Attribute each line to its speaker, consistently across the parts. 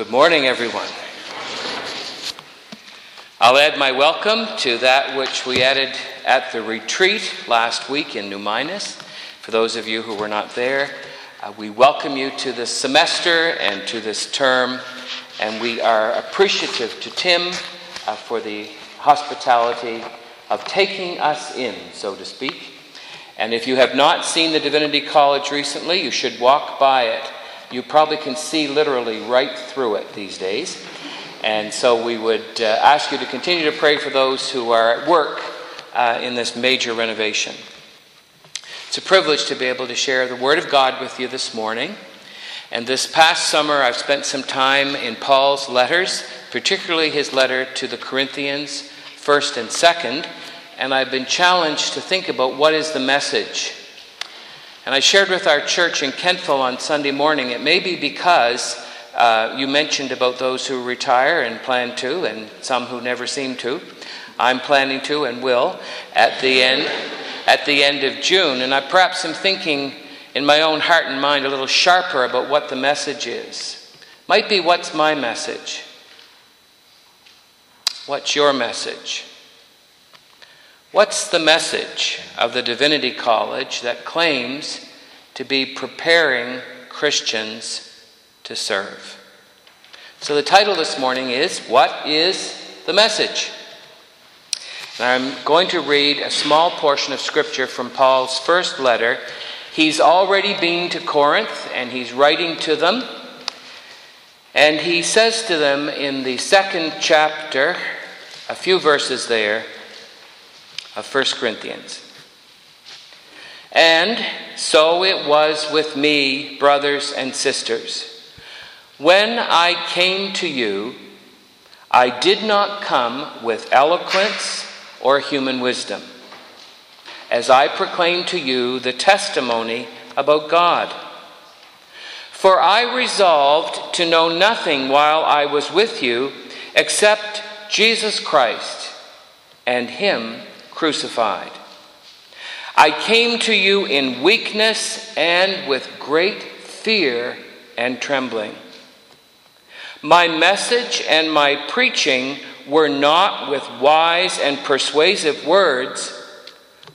Speaker 1: Good morning, everyone. I'll add my welcome to that which we added at the retreat last week in New Minas. For those of you who were not there, uh, we welcome you to this semester and to this term, and we are appreciative to Tim uh, for the hospitality of taking us in, so to speak. And if you have not seen the Divinity College recently, you should walk by it. You probably can see literally right through it these days. And so we would uh, ask you to continue to pray for those who are at work uh, in this major renovation. It's a privilege to be able to share the Word of God with you this morning. And this past summer, I've spent some time in Paul's letters, particularly his letter to the Corinthians, 1st and 2nd, and I've been challenged to think about what is the message. And I shared with our church in Kentville on Sunday morning, it may be because uh, you mentioned about those who retire and plan to, and some who never seem to. I'm planning to and will at the end at the end of June, and I perhaps am thinking in my own heart and mind a little sharper about what the message is. Might be what's my message? What's your message? What's the message of the Divinity College that claims to be preparing Christians to serve. So the title this morning is What is the Message? And I'm going to read a small portion of scripture from Paul's first letter. He's already been to Corinth and he's writing to them. And he says to them in the second chapter, a few verses there, of 1 Corinthians. And so it was with me, brothers and sisters. When I came to you, I did not come with eloquence or human wisdom, as I proclaimed to you the testimony about God. For I resolved to know nothing while I was with you except Jesus Christ and Him crucified. I came to you in weakness and with great fear and trembling. My message and my preaching were not with wise and persuasive words,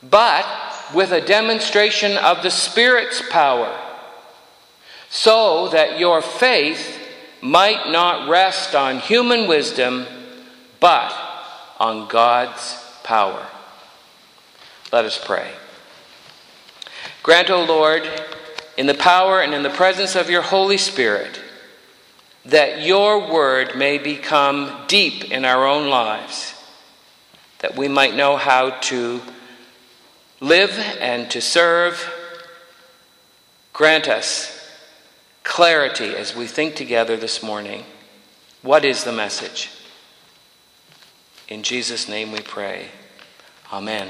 Speaker 1: but with a demonstration of the Spirit's power, so that your faith might not rest on human wisdom, but on God's power. Let us pray. Grant, O Lord, in the power and in the presence of your Holy Spirit, that your word may become deep in our own lives, that we might know how to live and to serve. Grant us clarity as we think together this morning. What is the message? In Jesus' name we pray. Amen.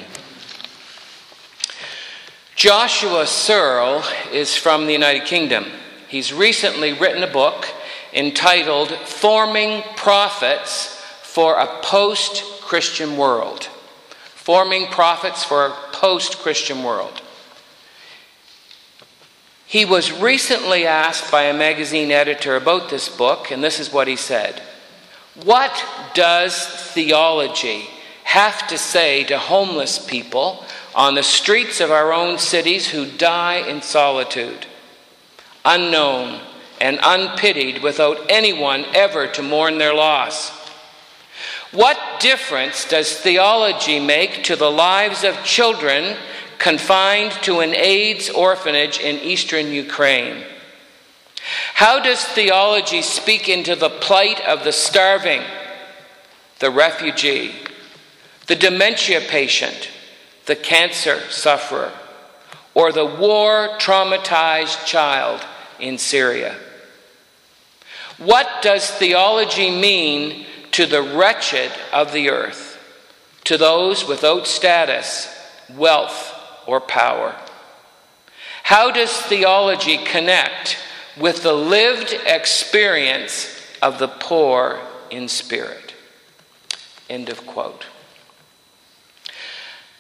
Speaker 1: Joshua Searle is from the United Kingdom. He's recently written a book entitled Forming Prophets for a Post Christian World. Forming Prophets for a Post Christian World. He was recently asked by a magazine editor about this book, and this is what he said What does theology have to say to homeless people on the streets of our own cities who die in solitude? Unknown, and unpitied without anyone ever to mourn their loss. What difference does theology make to the lives of children confined to an AIDS orphanage in eastern Ukraine? How does theology speak into the plight of the starving, the refugee, the dementia patient, the cancer sufferer, or the war traumatized child in Syria? What does theology mean to the wretched of the earth, to those without status, wealth, or power? How does theology connect with the lived experience of the poor in spirit? End of quote.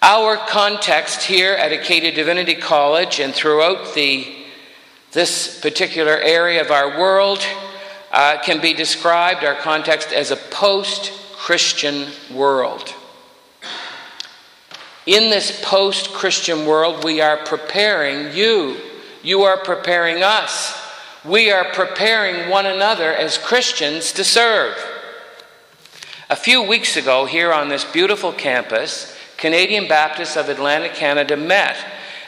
Speaker 1: Our context here at Acadia Divinity College and throughout the, this particular area of our world uh, can be described, our context, as a post Christian world. In this post Christian world, we are preparing you. You are preparing us. We are preparing one another as Christians to serve. A few weeks ago, here on this beautiful campus, Canadian Baptists of Atlantic Canada met.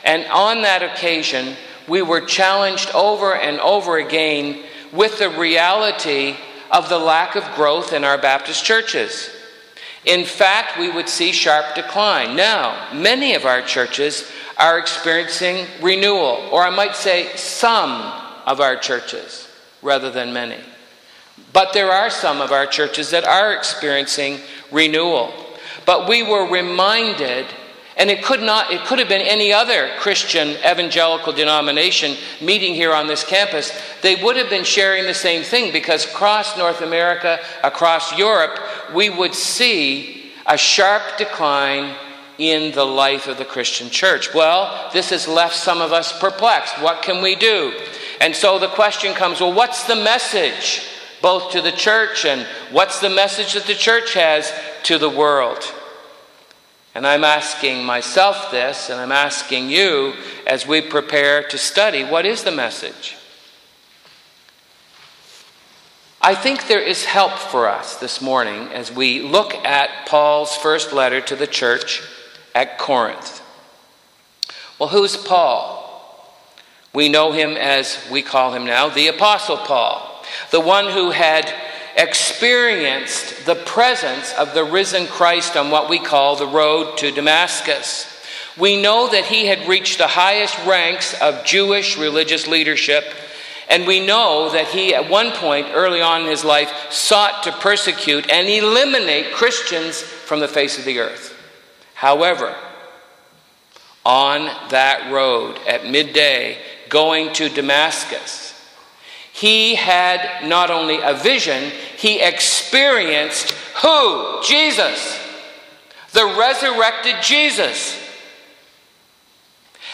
Speaker 1: And on that occasion, we were challenged over and over again with the reality of the lack of growth in our Baptist churches. In fact, we would see sharp decline. Now, many of our churches are experiencing renewal, or I might say some of our churches rather than many. But there are some of our churches that are experiencing renewal. But we were reminded and it could not it could have been any other Christian evangelical denomination meeting here on this campus. They would have been sharing the same thing because across North America, across Europe, we would see a sharp decline in the life of the Christian church. Well, this has left some of us perplexed. What can we do? And so the question comes well, what's the message both to the church and what's the message that the church has to the world? And I'm asking myself this, and I'm asking you as we prepare to study what is the message? I think there is help for us this morning as we look at Paul's first letter to the church at Corinth. Well, who's Paul? We know him as we call him now, the Apostle Paul, the one who had experienced the presence of the risen Christ on what we call the road to Damascus. We know that he had reached the highest ranks of Jewish religious leadership, and we know that he, at one point early on in his life, sought to persecute and eliminate Christians from the face of the earth. However, on that road at midday, going to Damascus, he had not only a vision, he experienced who? Jesus. The resurrected Jesus.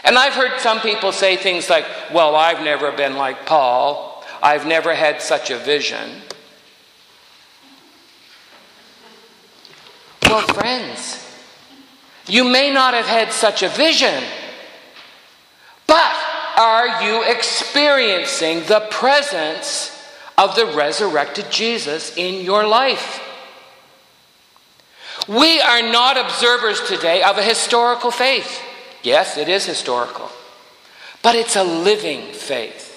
Speaker 1: And I've heard some people say things like, well, I've never been like Paul. I've never had such a vision. Well, friends, you may not have had such a vision, are you experiencing the presence of the resurrected Jesus in your life? We are not observers today of a historical faith. Yes, it is historical, but it's a living faith.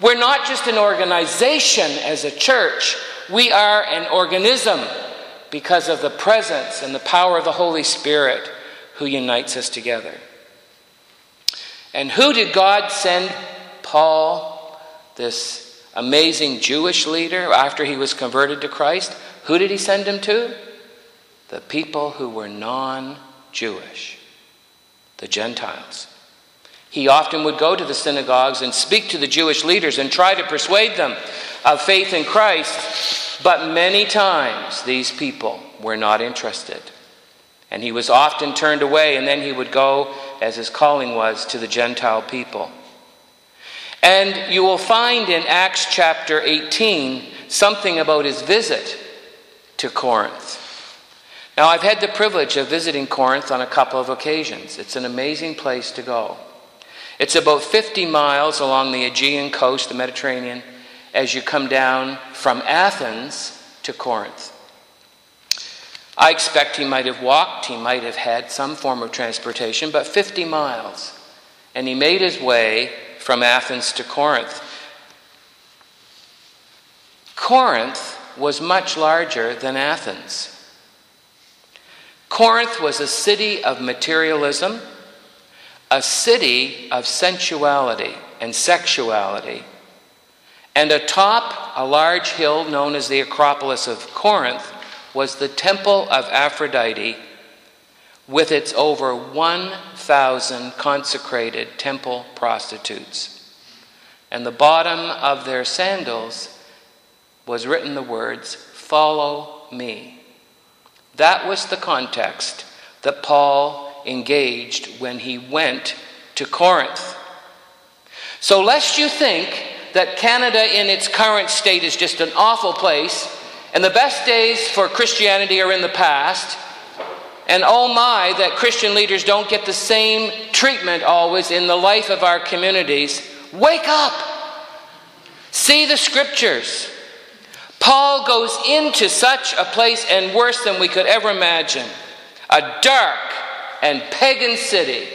Speaker 1: We're not just an organization as a church, we are an organism because of the presence and the power of the Holy Spirit who unites us together. And who did God send Paul, this amazing Jewish leader, after he was converted to Christ? Who did he send him to? The people who were non Jewish, the Gentiles. He often would go to the synagogues and speak to the Jewish leaders and try to persuade them of faith in Christ, but many times these people were not interested. And he was often turned away, and then he would go, as his calling was, to the Gentile people. And you will find in Acts chapter 18 something about his visit to Corinth. Now, I've had the privilege of visiting Corinth on a couple of occasions. It's an amazing place to go. It's about 50 miles along the Aegean coast, the Mediterranean, as you come down from Athens to Corinth. I expect he might have walked, he might have had some form of transportation, but 50 miles. And he made his way from Athens to Corinth. Corinth was much larger than Athens. Corinth was a city of materialism, a city of sensuality and sexuality. And atop a large hill known as the Acropolis of Corinth was the temple of Aphrodite with its over 1,000 consecrated temple prostitutes. And the bottom of their sandals was written the words, Follow me. That was the context that Paul engaged when he went to Corinth. So, lest you think that Canada in its current state is just an awful place, and the best days for Christianity are in the past. And oh my, that Christian leaders don't get the same treatment always in the life of our communities. Wake up! See the scriptures. Paul goes into such a place and worse than we could ever imagine a dark and pagan city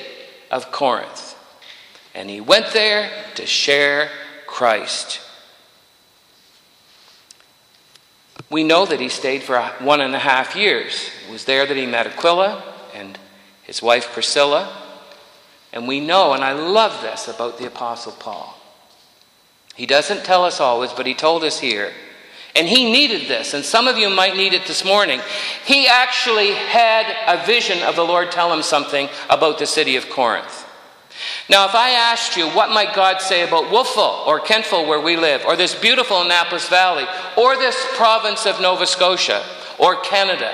Speaker 1: of Corinth. And he went there to share Christ. We know that he stayed for one and a half years. It was there that he met Aquila and his wife Priscilla. And we know, and I love this about the Apostle Paul. He doesn't tell us always, but he told us here. And he needed this, and some of you might need it this morning. He actually had a vision of the Lord tell him something about the city of Corinth. Now, if I asked you, what might God say about Wolfville or Kentville, where we live, or this beautiful Annapolis Valley, or this province of Nova Scotia, or Canada,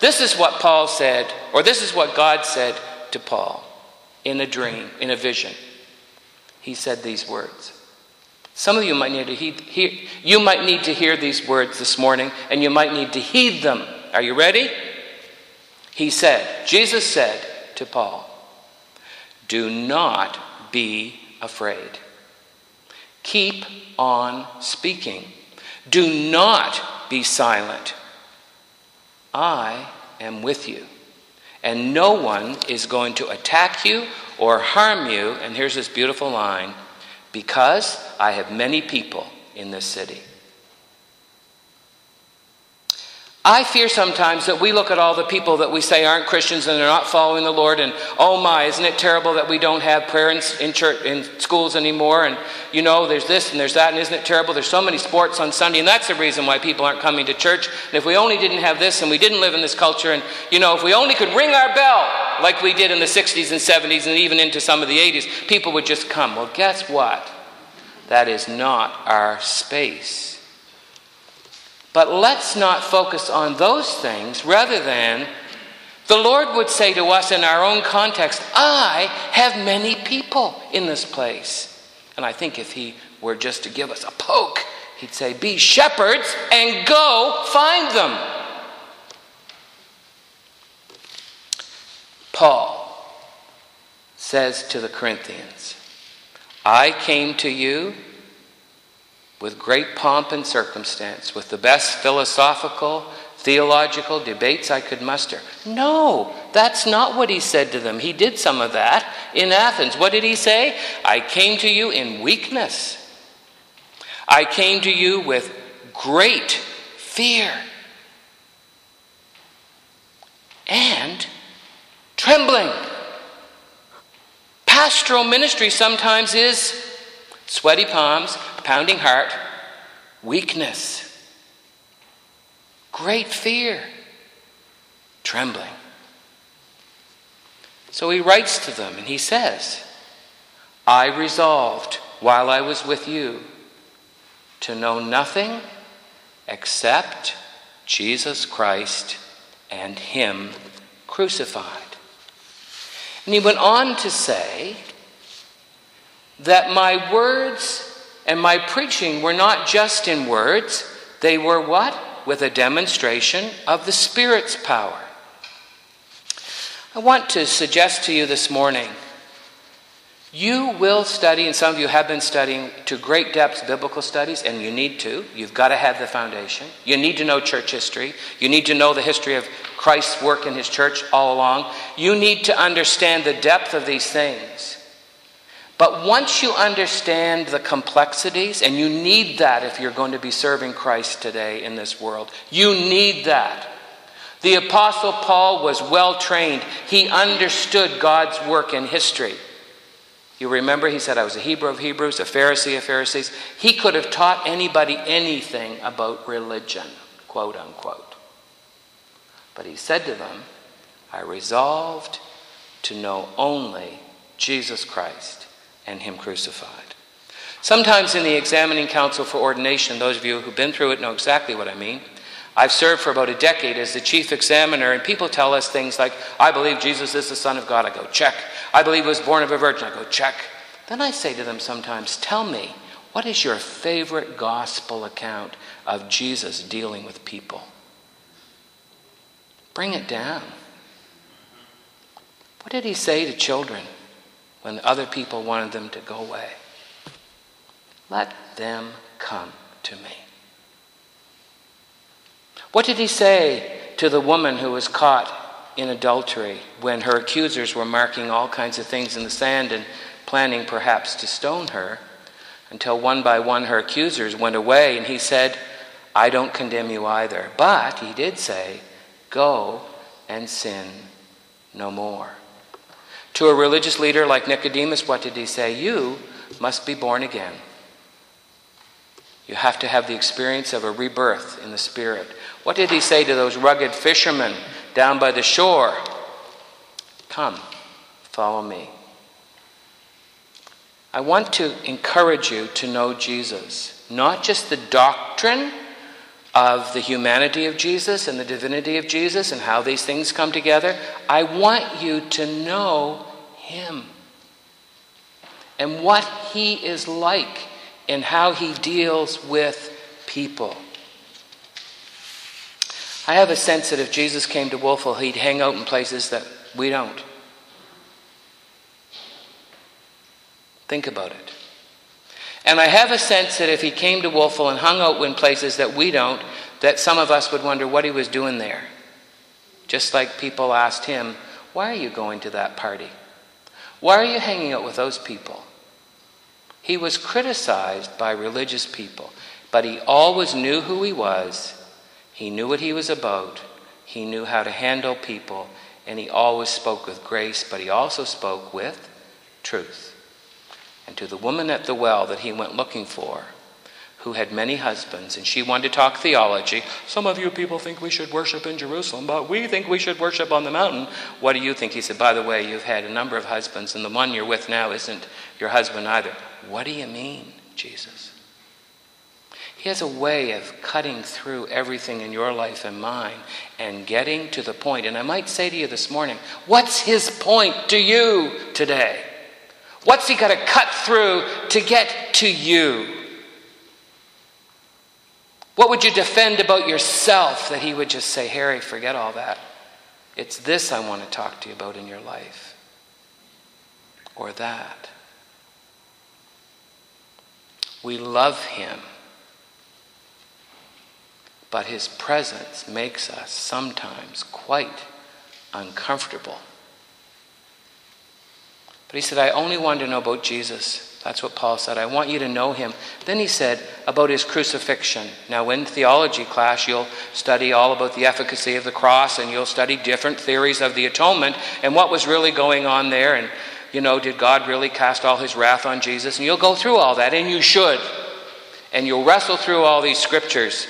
Speaker 1: this is what Paul said, or this is what God said to Paul in a dream, in a vision. He said these words. Some of you might need to heed, hear, you might need to hear these words this morning, and you might need to heed them. Are you ready? He said, Jesus said to Paul, do not be afraid. Keep on speaking. Do not be silent. I am with you, and no one is going to attack you or harm you. And here's this beautiful line because I have many people in this city. I fear sometimes that we look at all the people that we say aren't Christians and they're not following the Lord, and oh my, isn't it terrible that we don't have prayer in, in, church, in schools anymore? And you know, there's this and there's that, and isn't it terrible? There's so many sports on Sunday, and that's the reason why people aren't coming to church. And if we only didn't have this and we didn't live in this culture, and you know, if we only could ring our bell like we did in the 60s and 70s and even into some of the 80s, people would just come. Well, guess what? That is not our space. But let's not focus on those things rather than the Lord would say to us in our own context, I have many people in this place. And I think if He were just to give us a poke, He'd say, Be shepherds and go find them. Paul says to the Corinthians, I came to you with great pomp and circumstance, with the best philosophical, theological debates I could muster. No, that's not what he said to them. He did some of that in Athens. What did he say? I came to you in weakness. I came to you with great fear and trembling. Pastoral ministry sometimes is sweaty palms, pounding heart, weakness, great fear, trembling. So he writes to them and he says, I resolved while I was with you to know nothing except Jesus Christ and Him crucified. And he went on to say that my words and my preaching were not just in words, they were what? With a demonstration of the Spirit's power. I want to suggest to you this morning you will study, and some of you have been studying to great depths biblical studies, and you need to. You've got to have the foundation. You need to know church history. You need to know the history of Christ's work in his church all along. You need to understand the depth of these things. But once you understand the complexities, and you need that if you're going to be serving Christ today in this world, you need that. The Apostle Paul was well trained, he understood God's work in history. You remember, he said, I was a Hebrew of Hebrews, a Pharisee of Pharisees. He could have taught anybody anything about religion, quote unquote. But he said to them, I resolved to know only Jesus Christ and Him crucified. Sometimes in the examining council for ordination, those of you who've been through it know exactly what I mean. I've served for about a decade as the chief examiner, and people tell us things like, I believe Jesus is the Son of God. I go, check. I believe he was born of a virgin. I go, check. Then I say to them sometimes, tell me, What is your favorite gospel account of Jesus dealing with people? Bring it down. What did he say to children when other people wanted them to go away? Let them come to me. What did he say to the woman who was caught in adultery when her accusers were marking all kinds of things in the sand and planning perhaps to stone her? Until one by one her accusers went away, and he said, I don't condemn you either. But he did say, Go and sin no more. To a religious leader like Nicodemus, what did he say? You must be born again. You have to have the experience of a rebirth in the Spirit. What did he say to those rugged fishermen down by the shore? Come, follow me. I want to encourage you to know Jesus, not just the doctrine of the humanity of Jesus and the divinity of Jesus and how these things come together. I want you to know Him and what He is like and how He deals with people. I have a sense that if Jesus came to Wolfville, He'd hang out in places that we don't. Think about it. And I have a sense that if he came to Wolfville and hung out in places that we don't, that some of us would wonder what he was doing there. Just like people asked him, Why are you going to that party? Why are you hanging out with those people? He was criticized by religious people, but he always knew who he was. He knew what he was about. He knew how to handle people, and he always spoke with grace, but he also spoke with truth and to the woman at the well that he went looking for, who had many husbands, and she wanted to talk theology. Some of you people think we should worship in Jerusalem, but we think we should worship on the mountain. What do you think? He said, By the way, you've had a number of husbands, and the one you're with now isn't your husband either. What do you mean, Jesus? He has a way of cutting through everything in your life and mine and getting to the point. And I might say to you this morning, what's his point to you today? What's he got to cut through to get to you? What would you defend about yourself that he would just say, Harry, forget all that? It's this I want to talk to you about in your life. Or that. We love him, but his presence makes us sometimes quite uncomfortable. But he said, I only wanted to know about Jesus. That's what Paul said. I want you to know him. Then he said about his crucifixion. Now, in theology class, you'll study all about the efficacy of the cross and you'll study different theories of the atonement and what was really going on there. And, you know, did God really cast all his wrath on Jesus? And you'll go through all that, and you should. And you'll wrestle through all these scriptures.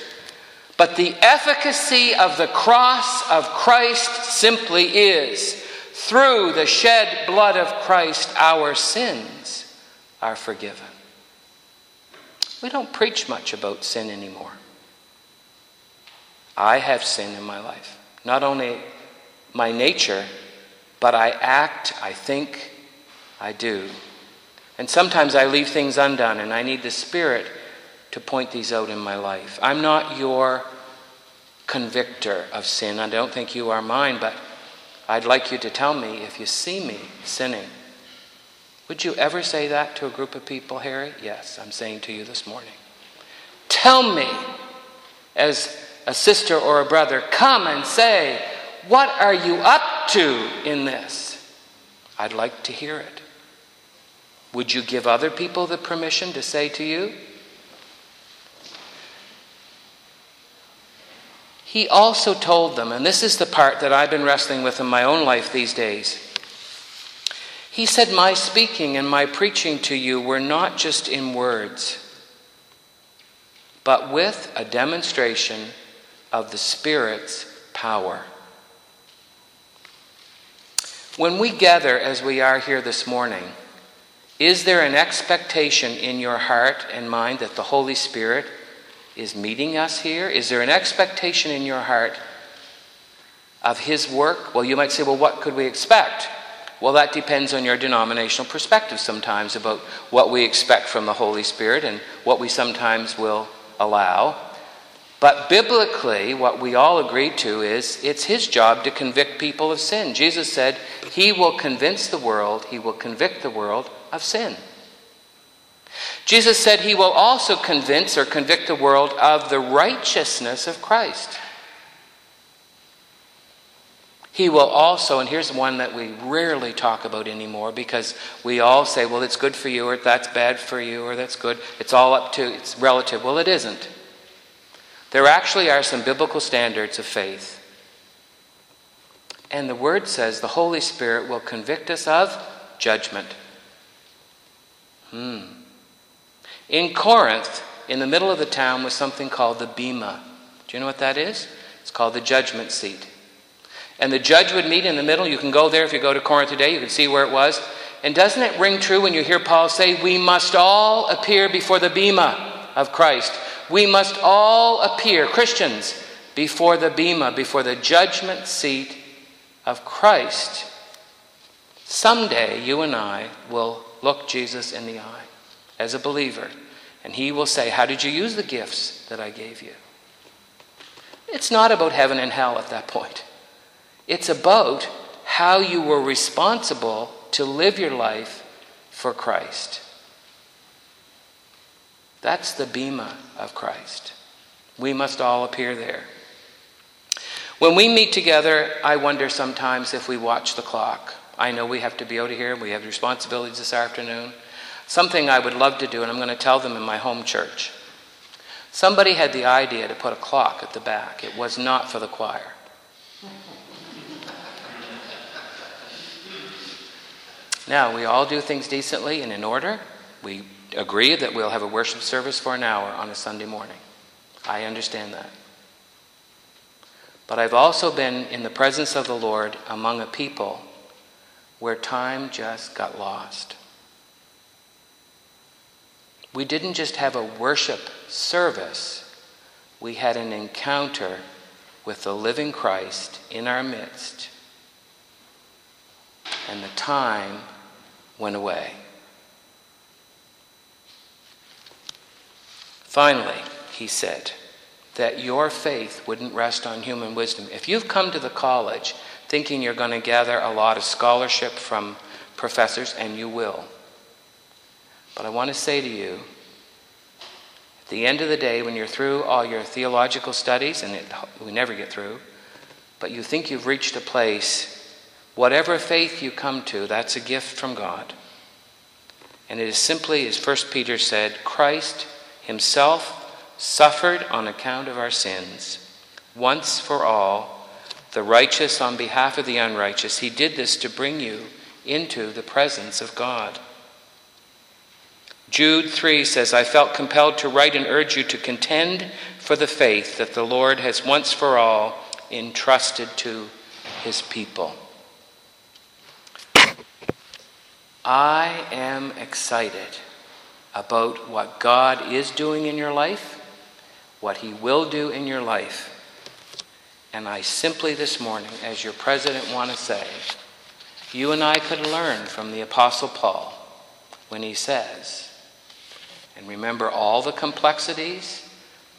Speaker 1: But the efficacy of the cross of Christ simply is through the shed blood of Christ, our sins are forgiven. We don't preach much about sin anymore. I have sin in my life. Not only my nature, but I act, I think, I do. And sometimes I leave things undone, and I need the Spirit to point these out in my life. I'm not your convictor of sin. I don't think you are mine, but I'd like you to tell me if you see me sinning. Would you ever say that to a group of people, Harry? Yes, I'm saying to you this morning. Tell me, as a sister or a brother, come and say, What are you up to in this? I'd like to hear it. Would you give other people the permission to say to you? He also told them, and this is the part that I've been wrestling with in my own life these days. He said, My speaking and my preaching to you were not just in words, but with a demonstration of the Spirit's power. When we gather as we are here this morning, is there an expectation in your heart and mind that the Holy Spirit is meeting us here? Is there an expectation in your heart of His work? Well, you might say, well, what could we expect? Well, that depends on your denominational perspective sometimes about what we expect from the Holy Spirit and what we sometimes will allow. But biblically, what we all agree to is it's his job to convict people of sin. Jesus said, He will convince the world, He will convict the world of sin. Jesus said He will also convince or convict the world of the righteousness of Christ. He will also, and here's one that we rarely talk about anymore because we all say, well, it's good for you, or that's bad for you, or that's good. It's all up to, it's relative. Well, it isn't. There actually are some biblical standards of faith. And the word says the Holy Spirit will convict us of judgment. Hmm. In Corinth, in the middle of the town, was something called the Bema. Do you know what that is? It's called the judgment seat. And the judge would meet in the middle. You can go there if you go to Corinth today, you can see where it was. And doesn't it ring true when you hear Paul say, We must all appear before the Bema of Christ? We must all appear, Christians, before the Bema, before the judgment seat of Christ. Someday you and I will look Jesus in the eye as a believer, and he will say, How did you use the gifts that I gave you? It's not about heaven and hell at that point. It's about how you were responsible to live your life for Christ. That's the bema of Christ. We must all appear there. When we meet together, I wonder sometimes if we watch the clock. I know we have to be out of here, and we have responsibilities this afternoon. Something I would love to do, and I'm going to tell them in my home church. Somebody had the idea to put a clock at the back, it was not for the choir. Now, we all do things decently and in order. We agree that we'll have a worship service for an hour on a Sunday morning. I understand that. But I've also been in the presence of the Lord among a people where time just got lost. We didn't just have a worship service, we had an encounter with the living Christ in our midst. And the time went away. Finally, he said, that your faith wouldn't rest on human wisdom. If you've come to the college thinking you're going to gather a lot of scholarship from professors, and you will, but I want to say to you, at the end of the day, when you're through all your theological studies, and it, we never get through, but you think you've reached a place, whatever faith you come to, that's a gift from God. And it is simply, as 1 Peter said, Christ himself suffered on account of our sins, once for all, the righteous on behalf of the unrighteous. He did this to bring you into the presence of God. Jude 3 says, I felt compelled to write and urge you to contend for the faith that the Lord has once for all entrusted to his people. I am excited about what God is doing in your life, what He will do in your life. And I simply this morning, as your president, want to say, you and I could learn from the Apostle Paul when he says, and remember all the complexities,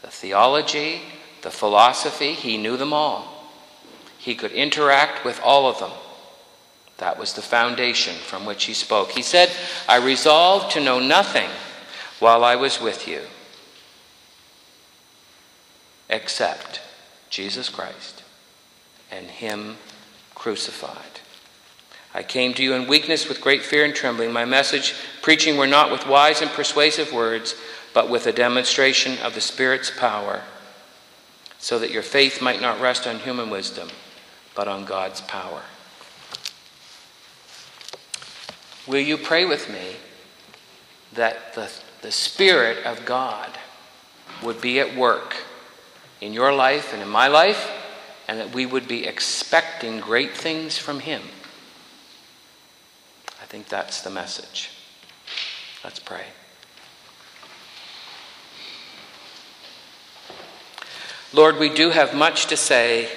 Speaker 1: the theology, the philosophy, he knew them all. He could interact with all of them. That was the foundation from which he spoke. He said, I resolved to know nothing while I was with you except Jesus Christ and Him crucified. I came to you in weakness with great fear and trembling. My message, preaching, were not with wise and persuasive words, but with a demonstration of the Spirit's power, so that your faith might not rest on human wisdom, but on God's power. Will you pray with me that the, the Spirit of God would be at work in your life and in my life, and that we would be expecting great things from Him? I think that's the message. Let's pray. Lord, we do have much to say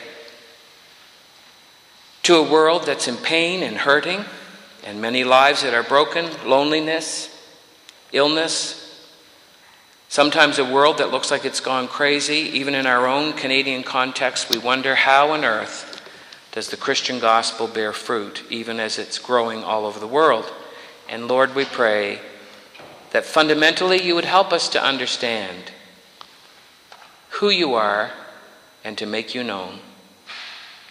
Speaker 1: to a world that's in pain and hurting and many lives that are broken, loneliness, illness. Sometimes a world that looks like it's gone crazy. Even in our own Canadian context, we wonder how on earth does the Christian gospel bear fruit, even as it's growing all over the world. And Lord, we pray that fundamentally you would help us to understand who you are and to make you known.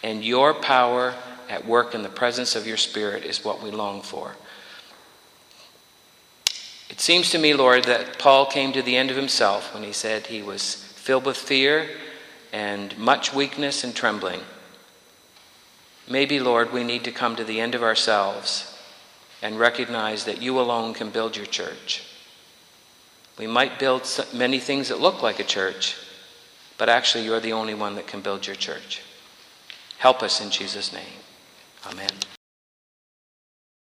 Speaker 1: And your power at work in the presence of your Spirit is what we long for. It seems to me, Lord, that Paul came to the end of himself when he said he was filled with fear and much weakness and trembling. Maybe, Lord, we need to come to the end of ourselves and recognize that you alone can build your church. We might build many things that look like a church, but actually, you're the only one that can build your church. Help us in Jesus' name. Amen.